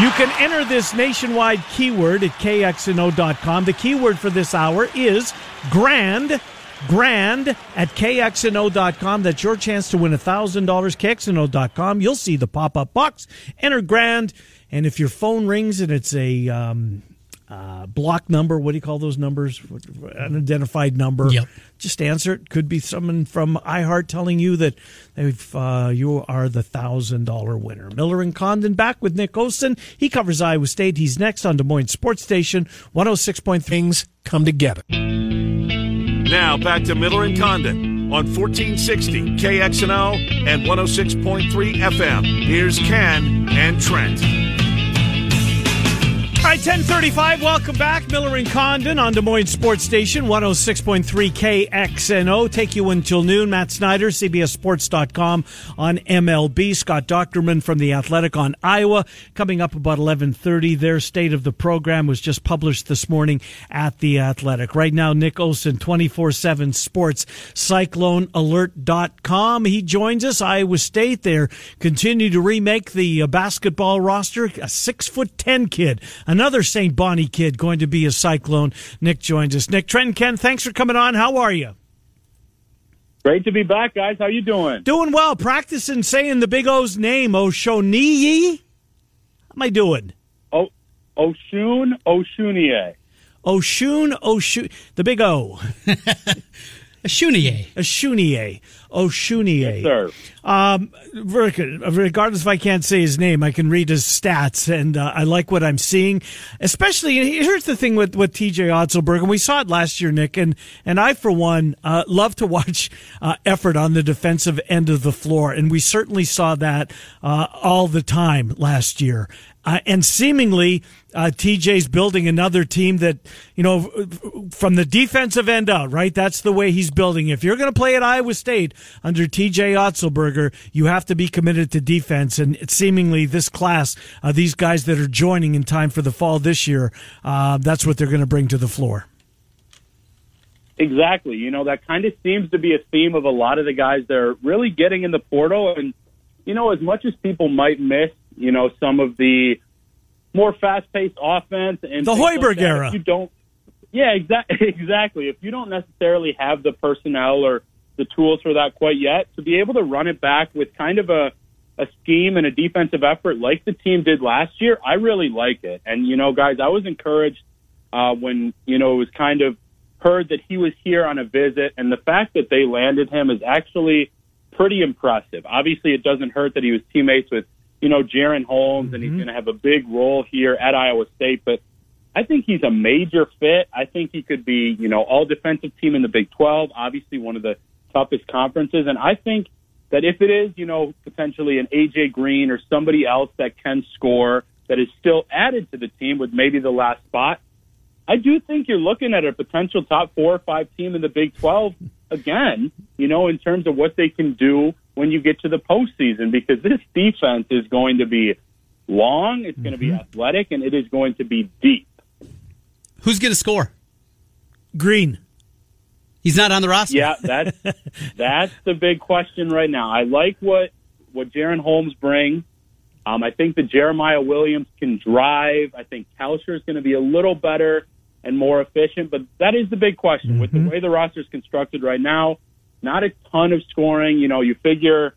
Speaker 1: You can enter this nationwide keyword at kxno.com. The keyword for this hour is grand. Grand at kxno.com. That's your chance to win $1,000. kxno.com. You'll see the pop up box. Enter grand. And if your phone rings and it's a um, uh, block number, what do you call those numbers? Unidentified number.
Speaker 2: Yep.
Speaker 1: Just answer it. Could be someone from iHeart telling you that they've, uh, you are the thousand dollar winner. Miller and Condon back with Nick Olson. He covers Iowa State. He's next on Des Moines Sports Station 106.3.
Speaker 5: Things come together. Now back to Miller and Condon on 1460 KXNO and 106.3 FM. Here's Ken and Trent.
Speaker 1: Right, 1035. Welcome back. Miller and Condon on Des Moines Sports Station 106.3 KXNO. Take you until noon. Matt Snyder, CBSSports.com on MLB. Scott Doctorman from The Athletic on Iowa. Coming up about 1130. Their state of the program was just published this morning at The Athletic. Right now, Nick Olson, 24-7 Sports, CycloneAlert.com. He joins us. Iowa State there continue to remake the uh, basketball roster. A six foot ten kid, another St. Bonnie kid going to be a Cyclone. Nick joins us. Nick Trent Ken, thanks for coming on. How are you?
Speaker 3: Great to be back, guys. How you doing?
Speaker 1: Doing well. Practicing saying the Big O's name, Oshoniyi. How am I doing?
Speaker 3: Oh, Oshun Oshunier.
Speaker 1: Oshun, Oshun, the Big O. [LAUGHS]
Speaker 2: Shunier.
Speaker 1: Oshunier. Oshunier.
Speaker 3: Sir.
Speaker 1: Um, regardless if I can't say his name, I can read his stats, and uh, I like what I'm seeing. Especially, here's the thing with with T.J. Otzelberg, and we saw it last year, Nick, and and I for one uh, love to watch uh, effort on the defensive end of the floor, and we certainly saw that uh, all the time last year. Uh, and seemingly, uh, TJ's building another team that, you know, from the defensive end out, right? That's the way he's building. If you're going to play at Iowa State under TJ Otzelberger, you have to be committed to defense. And seemingly this class, uh, these guys that are joining in time for the fall this year, uh, that's what they're going to bring to the floor.
Speaker 3: Exactly. You know, that kind of seems to be a theme of a lot of the guys that are really getting in the portal. And, you know, as much as people might miss, you know, some of the more fast paced offense and
Speaker 1: the Hoiberg
Speaker 3: like
Speaker 1: era.
Speaker 3: If you don't, yeah, exactly. [LAUGHS] Exactly. If you don't necessarily have the personnel or the tools for that quite yet, to be able to run it back with kind of a, a scheme and a defensive effort like the team did last year, I really like it. And, you know, guys, I was encouraged uh, when, you know, it was kind of heard that he was here on a visit, and the fact that they landed him is actually pretty impressive. Obviously, it doesn't hurt that he was teammates with, you know, Jaren Holmes, and he's mm-hmm. going to have a big role here at Iowa State. But I think he's a major fit. I think he could be, you know, all defensive team in the Big 12, obviously one of the toughest conferences. And I think that if it is, you know, potentially an AJ Green or somebody else that can score that is still added to the team with maybe the last spot, I do think you're looking at a potential top four or five team in the Big 12 again, you know, in terms of what they can do when you get to the postseason, because this defense is going to be long, it's going to be athletic, and it is going to be deep.
Speaker 2: Who's going to score?
Speaker 1: Green.
Speaker 2: He's not on the roster.
Speaker 3: Yeah, that's [LAUGHS] that's the big question right now. I like what what Jaren Holmes brings. Um, I think that Jeremiah Williams can drive. I think Kalscheur is going to be a little better and more efficient, but that is the big question with the way the roster is constructed right now. Not a ton of scoring. You know, you figure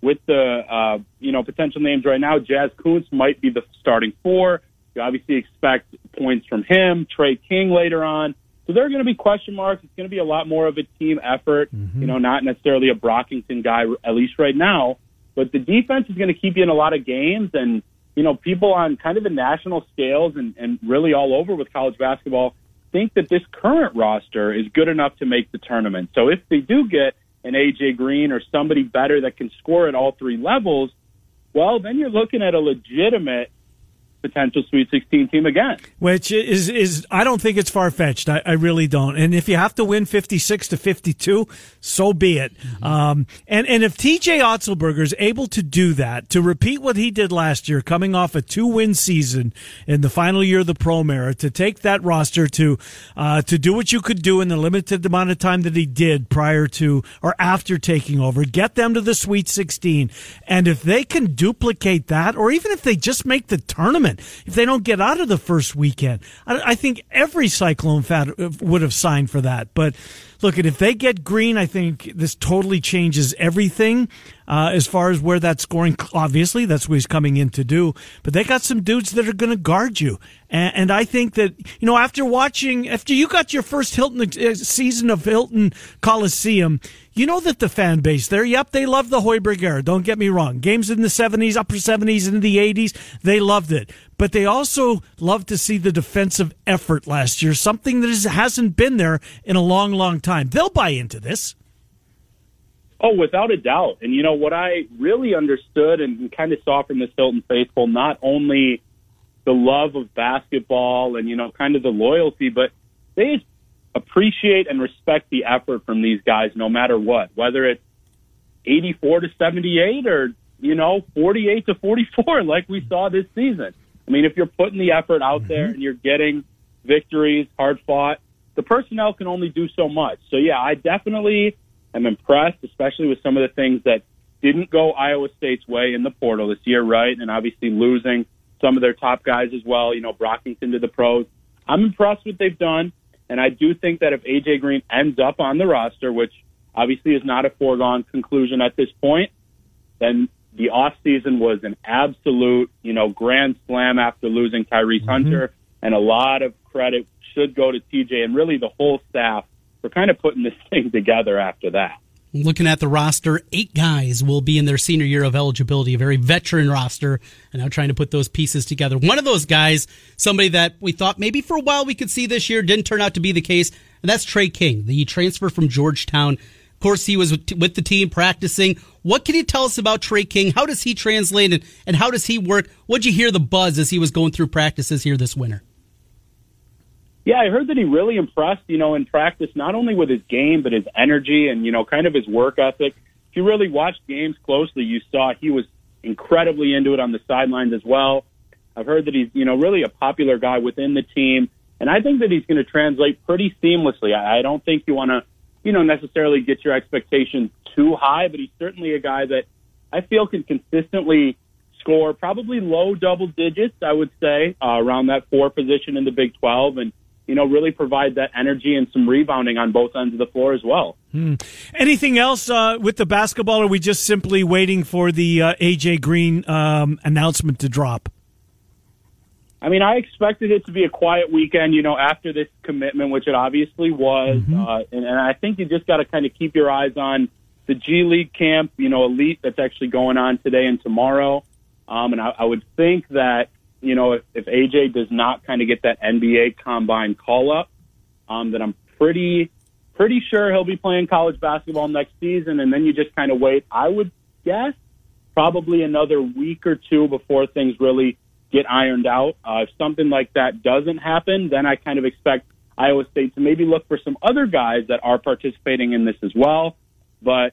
Speaker 3: with the uh, you know potential names right now, Jazz Kunc might be the starting four. You obviously expect points from him, Tre King later on. So there are going to be question marks. It's going to be a lot more of a team effort. You know, not necessarily a Brockington guy, at least right now. But the defense is going to keep you in a lot of games, and you know, people on kind of the national scales and, and really all over with college basketball think that this current roster is good enough to make the tournament. So if they do get an AJ Green or somebody better that can score at all three levels, well, then you're looking at a legitimate potential Sweet 16 team again.
Speaker 1: Which is is I don't think it's far fetched. I, I really don't. And if you have to win fifty six to fifty two, so be it. Um, and and if T.J. Otzelberger is able to do that, to repeat what he did last year, coming off a two win season in the final year of the Prohm Era, to take that roster to uh, to do what you could do in the limited amount of time that he did prior to or after taking over, get them to the Sweet sixteen, and if they can duplicate that, or even if they just make the tournament if they don't get out of the first weekend. I, I think every Cyclone fan would have signed for that. But look, if they get Green, I think this totally changes everything uh, as far as where that scoring. Obviously, that's what he's coming in to do. But they got some dudes that are going to guard you, and, and, I think that you know after watching, after you got your first Hilton uh, season of Hilton Coliseum. You know that the fan base there, yep, they love the Hoiberg era. Don't get me wrong. Games in the 70s, upper 70s, into the 80s, they loved it. But they also love to see the defensive effort last year, something that is, hasn't been there in a long, long time. They'll buy into this.
Speaker 3: Oh, without a doubt. And you know what I really understood and kind of saw from this Hilton faithful, not only the love of basketball and you know kind of the loyalty, but they appreciate and respect the effort from these guys no matter what, whether it's 84 to 78 or you know 48 to 44 [LAUGHS] like we saw this season. I mean, if you're putting the effort out there mm-hmm. and you're getting victories, hard fought, the personnel can only do so much. So yeah, I definitely am impressed, especially with some of the things that didn't go Iowa State's way in the portal this year, right? And obviously losing some of their top guys as well, you know, Brockington to the pros. I'm impressed with what they've done. And I do think that if AJ Green ends up on the roster, which obviously is not a foregone conclusion at this point, then the off season was an absolute, you know, grand slam after losing Tyrese mm-hmm. Hunter, and a lot of credit should go to TJ and really the whole staff for kind of putting this [LAUGHS] thing together after that.
Speaker 2: Looking at the roster, eight guys will be in their senior year of eligibility, a very veteran roster, and now trying to put those pieces together. One of those guys, somebody that we thought maybe for a while we could see this year, didn't turn out to be the case, and that's Tre King, the transfer from Georgetown. Of course, he was with the team practicing. What can you tell us about Tre King? How does he translate and, and how does he work? What'd you hear the buzz as he was going through practices here this winter?
Speaker 3: Yeah, I heard that he really impressed, you know, in practice, not only with his game, but his energy and, you know, kind of his work ethic. If you really watched games closely, you saw he was incredibly into it on the sidelines as well. I've heard that he's, you know, really a popular guy within the team. and I think that he's going to translate pretty seamlessly. I, I don't think you want to, you know, necessarily get your expectations too high, but he's certainly a guy that I feel can consistently score probably low double digits, I would say, uh, around that four position in the Big 12 and, you know, really provide that energy and some rebounding on both ends of the floor as well.
Speaker 1: Hmm. Anything else uh, with the basketball, or are we just simply waiting for the uh, AJ Green um, announcement to drop?
Speaker 3: I mean, I expected it to be a quiet weekend, you know, after this commitment, which it obviously was.
Speaker 1: Mm-hmm.
Speaker 3: Uh, and, and I think you just got to kind of keep your eyes on the G League camp, you know, elite that's actually going on today and tomorrow. Um, and I, I would think that, you know, if, if AJ does not kind of get that NBA combine call up, um, that I'm pretty, pretty sure he'll be playing college basketball next season. And then you just kind of wait. I would guess probably another week or two before things really get ironed out. Uh, if something like that doesn't happen, then I kind of expect Iowa State to maybe look for some other guys that are participating in this as well. But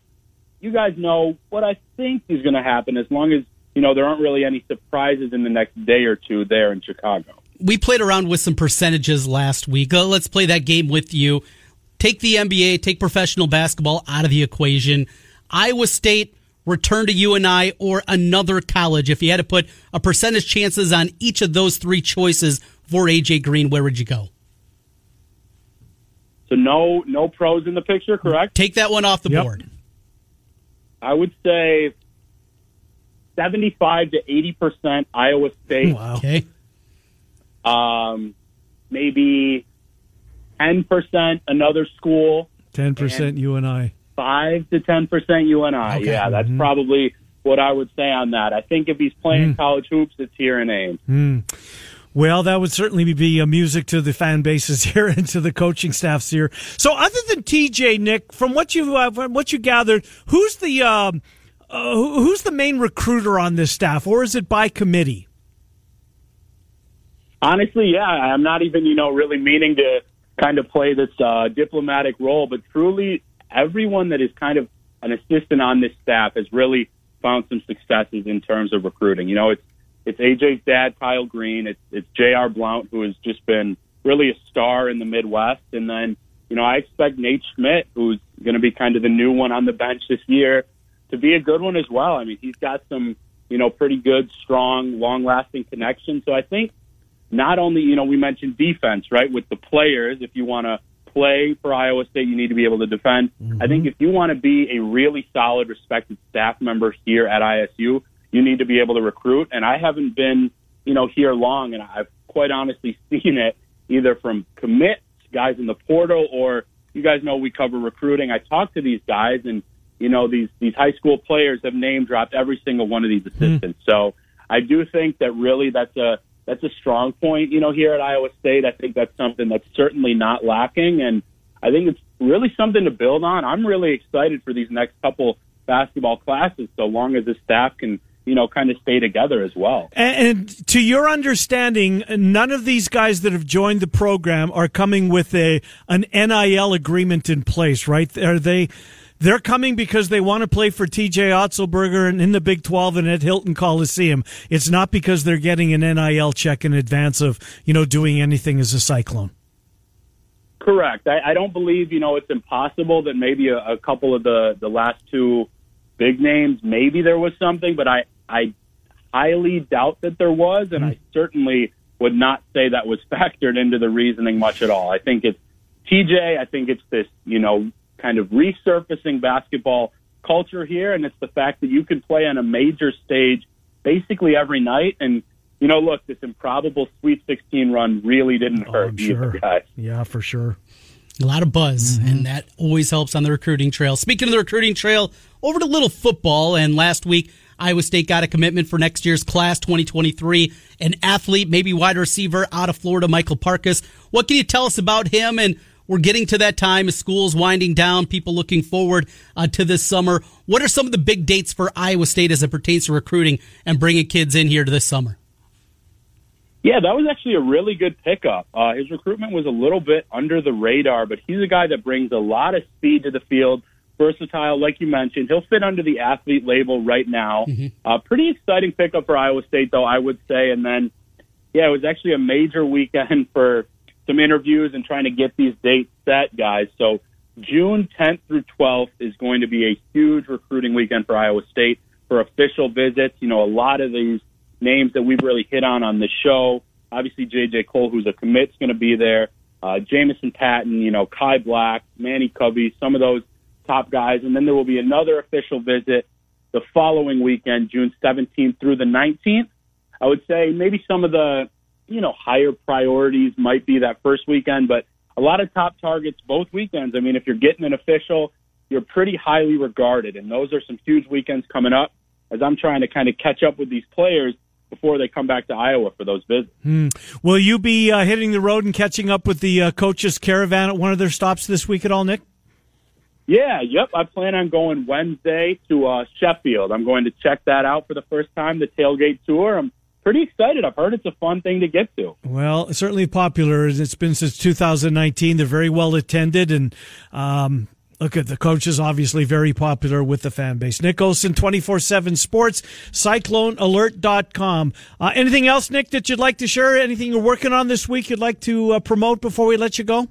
Speaker 3: you guys know what I think is going to happen as long as, you know, there aren't really any surprises in the next day or two there in Chicago.
Speaker 2: We played around with some percentages last week. Uh, let's play that game with you. Take the NBA, take professional basketball out of the equation. Iowa State return to UNI or another college. If you had to put a percentage chances on each of those three choices for AJ Green, where would you go?
Speaker 3: So no no pros in the picture, correct?
Speaker 2: Take that one off the
Speaker 1: Yep.
Speaker 2: board.
Speaker 3: I would say 75 to 80% Iowa State.
Speaker 1: Wow.
Speaker 2: Okay.
Speaker 3: Um, maybe 10% another school.
Speaker 1: 10% you and I.
Speaker 3: 5 to 10% UNI.
Speaker 2: Okay.
Speaker 3: Yeah, that's probably what I would say on that. I think if he's playing college hoops, it's here in Ames.
Speaker 1: Well, that would certainly be a music to the fan bases [LAUGHS] here and to the coaching staffs here. So, other than TJ, Nick, from what you uh, from what you gathered, who's the um, uh, who's the main recruiter on this staff, or is it by committee?
Speaker 3: Honestly, yeah, I'm not even, you know, really meaning to kind of play this uh, diplomatic role, but truly everyone that is kind of an assistant on this staff has really found some successes in terms of recruiting. You know, it's it's AJ's dad, Kyle Green. It's it's J.R. Blount, who has just been really a star in the Midwest, and then you know I expect Nate Schmidt, who's going to be kind of the new one on the bench this year, to be a good one as well. I mean, he's got some you know pretty good, strong, long-lasting connections. So I think not only, you know, we mentioned defense, right, with the players. If you want to play for Iowa State, you need to be able to defend. I think mm-hmm. if you want to be a really solid, respected staff member here at ISU, you need to be able to recruit. And I haven't been, you know, here long, and I've quite honestly [LAUGHS] seen it either from commits, guys in the portal, or you guys know we cover recruiting. I talk to these guys, and you know, these these high school players have name dropped every single one of these hmm. assistants. So I do think that really that's a that's a strong point, you know, here at Iowa State. I think that's something that's certainly not lacking, and I think it's really something to build on. I'm really excited for these next couple basketball classes, so long as the staff can, you know, kind of stay together as well.
Speaker 1: And, and to your understanding, none of these guys that have joined the program are coming with a an NIL agreement in place, right? Are they? They're coming because they want to play for TJ Otzelberger and in the Big 12 and at Hilton Coliseum. It's not because they're getting an NIL check in advance of, you know, doing anything as a Cyclone.
Speaker 3: Correct. I, I don't believe, you know, it's impossible that maybe a, a couple of the, the last two big names, maybe there was something, but I, I highly doubt that there was, and I mm-hmm. certainly would not say that was [LAUGHS] factored into the reasoning much at all. I think it's TJ. I think it's this, you know, kind of resurfacing basketball culture here, and it's the fact that you can play on a major stage basically every night. And you know, look, this improbable Sweet 16 run really didn't oh, hurt
Speaker 1: Oh, I'm
Speaker 3: either,
Speaker 1: sure.
Speaker 3: guys.
Speaker 1: Yeah, for sure.
Speaker 2: A lot of buzz, mm-hmm. and that always helps on the recruiting trail. Speaking of the recruiting trail, over to little football. And last week, Iowa State got a commitment for next year's class 2023. An athlete, maybe wide receiver out of Florida, Michael Parkus. What can you tell us about him? And we're getting to that time as school's winding down, people looking forward uh, to this summer. What are some of the big dates for Iowa State as it pertains to recruiting and bringing kids in here to this summer?
Speaker 3: Yeah, that was actually a really good pickup. Uh, his recruitment was a little bit under the radar, but he's a guy that brings a lot of speed to the field. Versatile, like you mentioned, he'll fit under the athlete label right now. Uh, pretty exciting pickup for Iowa State, though I would say. And then, yeah, it was actually a major weekend [LAUGHS] for some interviews and trying to get these dates set, guys. So June 10th through 12th is going to be a huge recruiting weekend for Iowa State for official visits. You know, a lot of these names that we've really hit on on the show. Obviously, J.J. Cole, who's a commit, is going to be there. Uh, Jamison Patton, you know, Kai Black, Manny Covey, some of those top guys. And then there will be another official visit the following weekend, June 17th through the 19th. I would say maybe some of the, you know, higher priorities might be that first weekend, but a lot of top targets both weekends. I mean, if you're getting an official, you're pretty highly regarded, and those are some huge weekends coming up as I'm trying to kind of catch up with these players before they come back to Iowa for those visits.
Speaker 1: Hmm. Will you be uh, hitting the road and catching up with the uh, coaches' caravan at one of their stops this week at all, Nick?
Speaker 3: Yeah, yep. I plan on going Wednesday to uh, Sheffield. I'm going to check that out for the first time, the tailgate tour. I'm pretty excited. I've heard it's a fun thing to get to.
Speaker 1: Well, certainly popular. It's been since 2019. They're very well attended, and um, look at the coach is obviously very popular with the fan base. Nick Olson, 24-7 Sports, CycloneAlert.com. Uh, anything else, Nick, that you'd like to share? Anything you're working on this week you'd like to uh, promote before we let you go?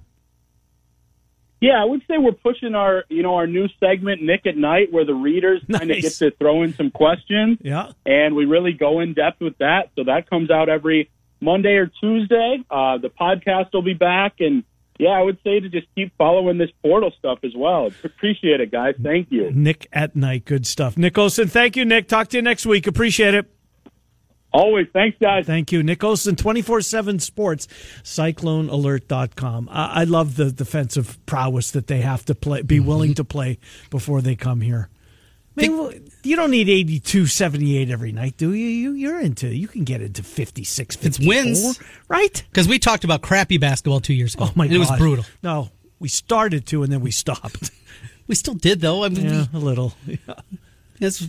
Speaker 3: Yeah, I would say we're pushing our, you know, our new segment, Nick at Night, where the readers nice. kind of get to throw in some questions.
Speaker 1: Yeah.
Speaker 3: And we really go in depth with that. So that comes out every Monday or Tuesday. Uh, the podcast will be back. And yeah, I would say to just keep following this portal stuff as well. Appreciate it, guys. Thank you.
Speaker 1: Nick at Night. Good stuff. Nick Olson, thank you, Nick. Talk to you next week. Appreciate it.
Speaker 3: Always. Thanks, guys.
Speaker 1: Thank you. Nick Olson, 24 7 Sports, CycloneAlert.com. I, I love the defensive prowess that they have to play, be willing mm-hmm. to play before they come here. I mean, you don't need 82 78 every night, do you? you you're into, you can get into 56 54,
Speaker 2: It's wins.
Speaker 1: Right?
Speaker 2: Because we talked about crappy basketball two years ago.
Speaker 1: Oh, my God.
Speaker 2: It was brutal.
Speaker 1: No, we started to and then we stopped. [LAUGHS]
Speaker 2: we still did, though. I mean,
Speaker 1: yeah, a little. Yeah. [LAUGHS]
Speaker 2: It's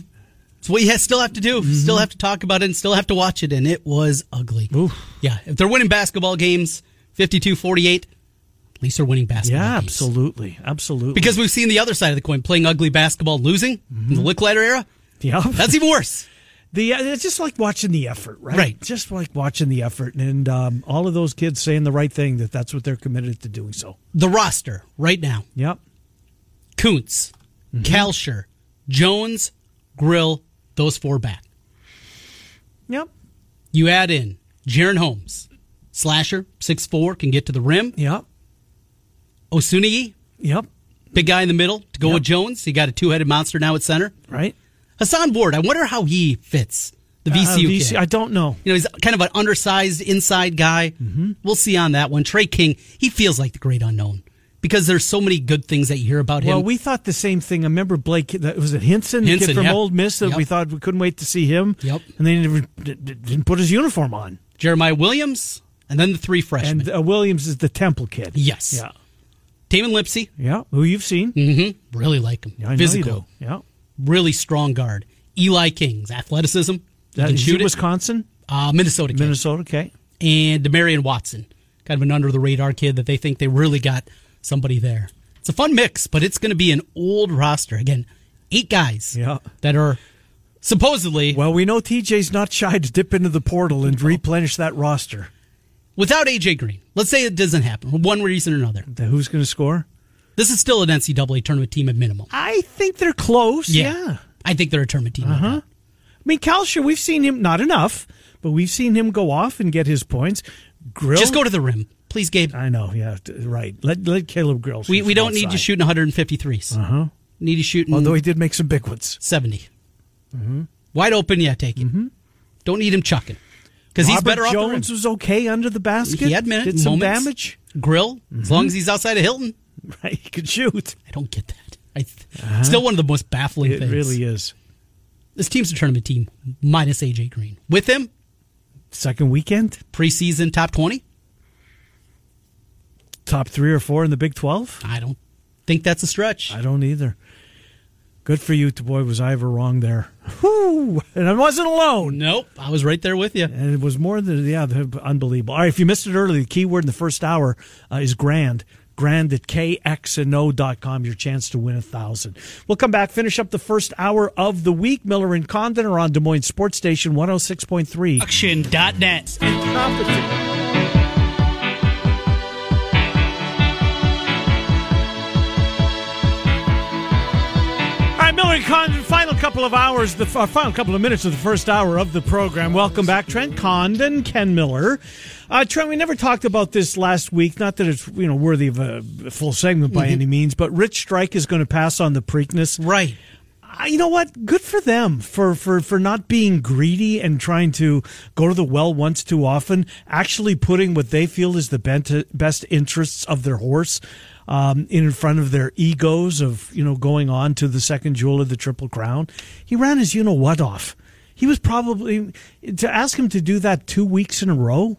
Speaker 2: it's what you still have to do. Mm-hmm. Still have to talk about it and still have to watch it. And it was ugly.
Speaker 1: Oof.
Speaker 2: Yeah. If they're winning basketball games 52 48, at least they're winning basketball
Speaker 1: yeah,
Speaker 2: games.
Speaker 1: absolutely. Absolutely.
Speaker 2: Because we've seen the other side of the coin playing ugly basketball, losing mm-hmm. in the Lickliter era.
Speaker 1: Yeah.
Speaker 2: That's even worse. [LAUGHS]
Speaker 1: The, uh, it's just like watching the effort, right?
Speaker 2: Right.
Speaker 1: Just like watching the effort, and um, all of those kids saying the right thing that that's what they're committed to doing. So
Speaker 2: the roster right now.
Speaker 1: Yep.
Speaker 2: Kunc, mm-hmm. Kalscheur, Jones, Grill, those four back.
Speaker 1: Yep.
Speaker 2: You add in Jaren Holmes, slasher, six four, can get to the rim.
Speaker 1: Yep.
Speaker 2: Osunniyi.
Speaker 1: Yep.
Speaker 2: Big guy in the middle to go yep. with Jones. He got a two headed monster now at center.
Speaker 1: Right.
Speaker 2: Hason Ward, I wonder how he fits. The VCU, uh, VC, kid.
Speaker 1: I don't know.
Speaker 2: You know, he's kind of an undersized inside guy.
Speaker 1: Mm-hmm.
Speaker 2: We'll see on that one. Tre King, he feels like the great unknown because there's so many good things that you hear about him.
Speaker 1: Well, we thought the same thing. I remember Blake. Was it Hinson,
Speaker 2: Hinson
Speaker 1: kid from
Speaker 2: yep.
Speaker 1: Ole Miss that
Speaker 2: yep.
Speaker 1: we thought we couldn't wait to see him.
Speaker 2: Yep.
Speaker 1: And they never didn't put his uniform on.
Speaker 2: Jeremiah Williams, and then the three freshmen.
Speaker 1: And uh, Williams is the Temple kid.
Speaker 2: Yes.
Speaker 1: Yeah.
Speaker 2: Tamin Lipsey.
Speaker 1: Yeah. Who you've seen?
Speaker 2: Mm-hmm. Really like him.
Speaker 1: Yeah,
Speaker 2: Physical.
Speaker 1: Yeah.
Speaker 2: Really strong guard. Eli King's athleticism.
Speaker 1: That,
Speaker 2: can shoot.
Speaker 1: Wisconsin.
Speaker 2: Uh, Minnesota. Kid.
Speaker 1: Minnesota. Okay.
Speaker 2: And Demarion Watson, kind of an under the radar kid that they think they really got somebody there. It's a fun mix, but it's going to be an old roster. Again, eight guys
Speaker 1: yeah.
Speaker 2: that are supposedly.
Speaker 1: Well, we know TJ's not shy to dip into the portal and replenish that roster.
Speaker 2: Without AJ Green, let's say it doesn't happen for one reason or another.
Speaker 1: Who's going to score?
Speaker 2: This is still an NCAA tournament team at minimum.
Speaker 1: I think they're close. Yeah. yeah.
Speaker 2: I think they're a tournament team.
Speaker 1: Uh huh. I mean, Kalscheur, we've seen him, not enough, but we've seen him go off and get his points. Grill.
Speaker 2: Just go to the rim. Please, Gabe.
Speaker 1: I know, yeah, right. Let let Caleb Grill.
Speaker 2: We we don't need you shooting 153s.
Speaker 1: Uh huh.
Speaker 2: Need you shooting.
Speaker 1: Although he did make some big ones.
Speaker 2: 70.
Speaker 1: Mm-hmm.
Speaker 2: Wide open, yeah, take it.
Speaker 1: Mm-hmm.
Speaker 2: Don't need him chucking because he's better.
Speaker 1: Jones was okay under the basket.
Speaker 2: He had minutes,
Speaker 1: did some
Speaker 2: moments.
Speaker 1: damage.
Speaker 2: Grill, mm-hmm. as long as he's outside of Hilton, [LAUGHS]
Speaker 1: right? He could shoot.
Speaker 2: I don't get that. I uh-huh. still one of the most baffling
Speaker 1: it
Speaker 2: things.
Speaker 1: It really is.
Speaker 2: This team's a tournament team minus AJ Green. With him,
Speaker 1: second weekend
Speaker 2: preseason top twenty
Speaker 1: top three or four in the Big 12?
Speaker 2: I don't think that's a stretch.
Speaker 1: I don't either. Good for you, boy. Was I ever wrong there? Whew. And I wasn't alone.
Speaker 2: Nope, I was right there with you.
Speaker 1: And it was more than yeah, unbelievable. All right, if you missed it earlier, the key word in the first hour uh, is grand. Grand at kxno.com, your chance to win a thousand. We'll come back, finish up the first hour of the week. Miller and Condon are on Des Moines Sports Station 106.3.
Speaker 2: Auction.net.
Speaker 1: Condon, final couple of hours, the uh, final couple of minutes of the first hour of the program. Welcome back, Trent Condon, Ken Miller. Uh, Trent, we never talked about this last week. Not that it's you know worthy of a full segment by mm-hmm. any means, but Rich Strike is going to pass on the Preakness.
Speaker 2: Right.
Speaker 1: Uh, you know what? Good for them for, for, for not being greedy and trying to go to the well once too often. Actually putting what they feel is the best interests of their horse um, in front of their egos of you know going on to the second jewel of the Triple Crown. He ran his you know what off. He was probably to ask him to do that two weeks in a row.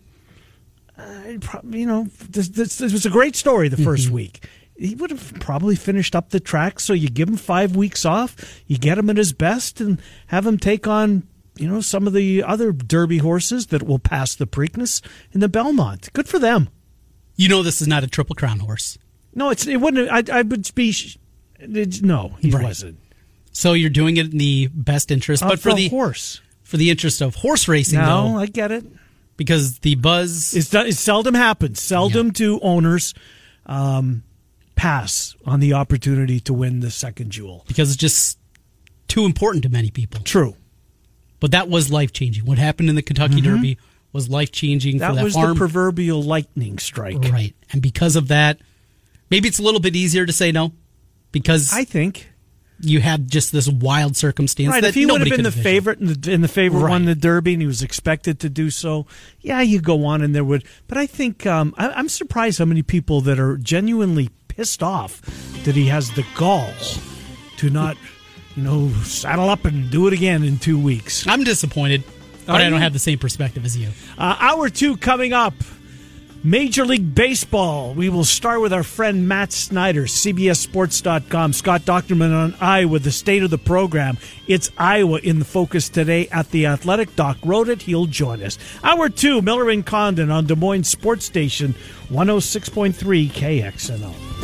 Speaker 1: Uh, you know, this, this, this, was a great story the 1st mm-hmm. week. He would have probably finished up the track. So you give him five weeks off, you get him at his best, and have him take on you know some of the other Derby horses that will pass the Preakness in the Belmont. Good for them.
Speaker 2: You know, this is not a Triple Crown horse.
Speaker 1: No, it's it wouldn't. I, I would be. No, he right. wasn't.
Speaker 2: So you're doing it in the best interest,
Speaker 1: of
Speaker 2: but for
Speaker 1: the,
Speaker 2: the
Speaker 1: horse,
Speaker 2: for the interest of horse racing.
Speaker 1: No,
Speaker 2: though,
Speaker 1: I get it
Speaker 2: because the buzz
Speaker 1: is it seldom happens. Seldom yeah. do owners um, pass on the opportunity to win the second jewel
Speaker 2: because it's just too important to many people.
Speaker 1: True,
Speaker 2: but that was life changing. What happened in the Kentucky mm-hmm. Derby was life changing.
Speaker 1: That,
Speaker 2: that
Speaker 1: was
Speaker 2: farm.
Speaker 1: the proverbial lightning strike,
Speaker 2: right? And because of that Maybe it's a little bit easier to say no because
Speaker 1: I think
Speaker 2: you had just this wild circumstance.
Speaker 1: Right.
Speaker 2: if
Speaker 1: he would have been
Speaker 2: the
Speaker 1: favorite in the, in the favorite right. won the Derby and he was expected to do so, yeah, you go on and there would. But I think um, I, I'm surprised how many people that are genuinely pissed off that he has the gall to not, you know, saddle up and do it again in two weeks.
Speaker 2: I'm disappointed, but I don't have the same perspective as you.
Speaker 1: Uh, hour two coming up. Major League Baseball. We will start with our friend Matt Snyder, CBSSports.com. Scott Dochterman on Iowa, the state of the program. It's Iowa in the focus today at the Athletic. Doc wrote it. He'll join us. Hour two, Miller and Condon on Des Moines Sports Station, 106.3 KXNO.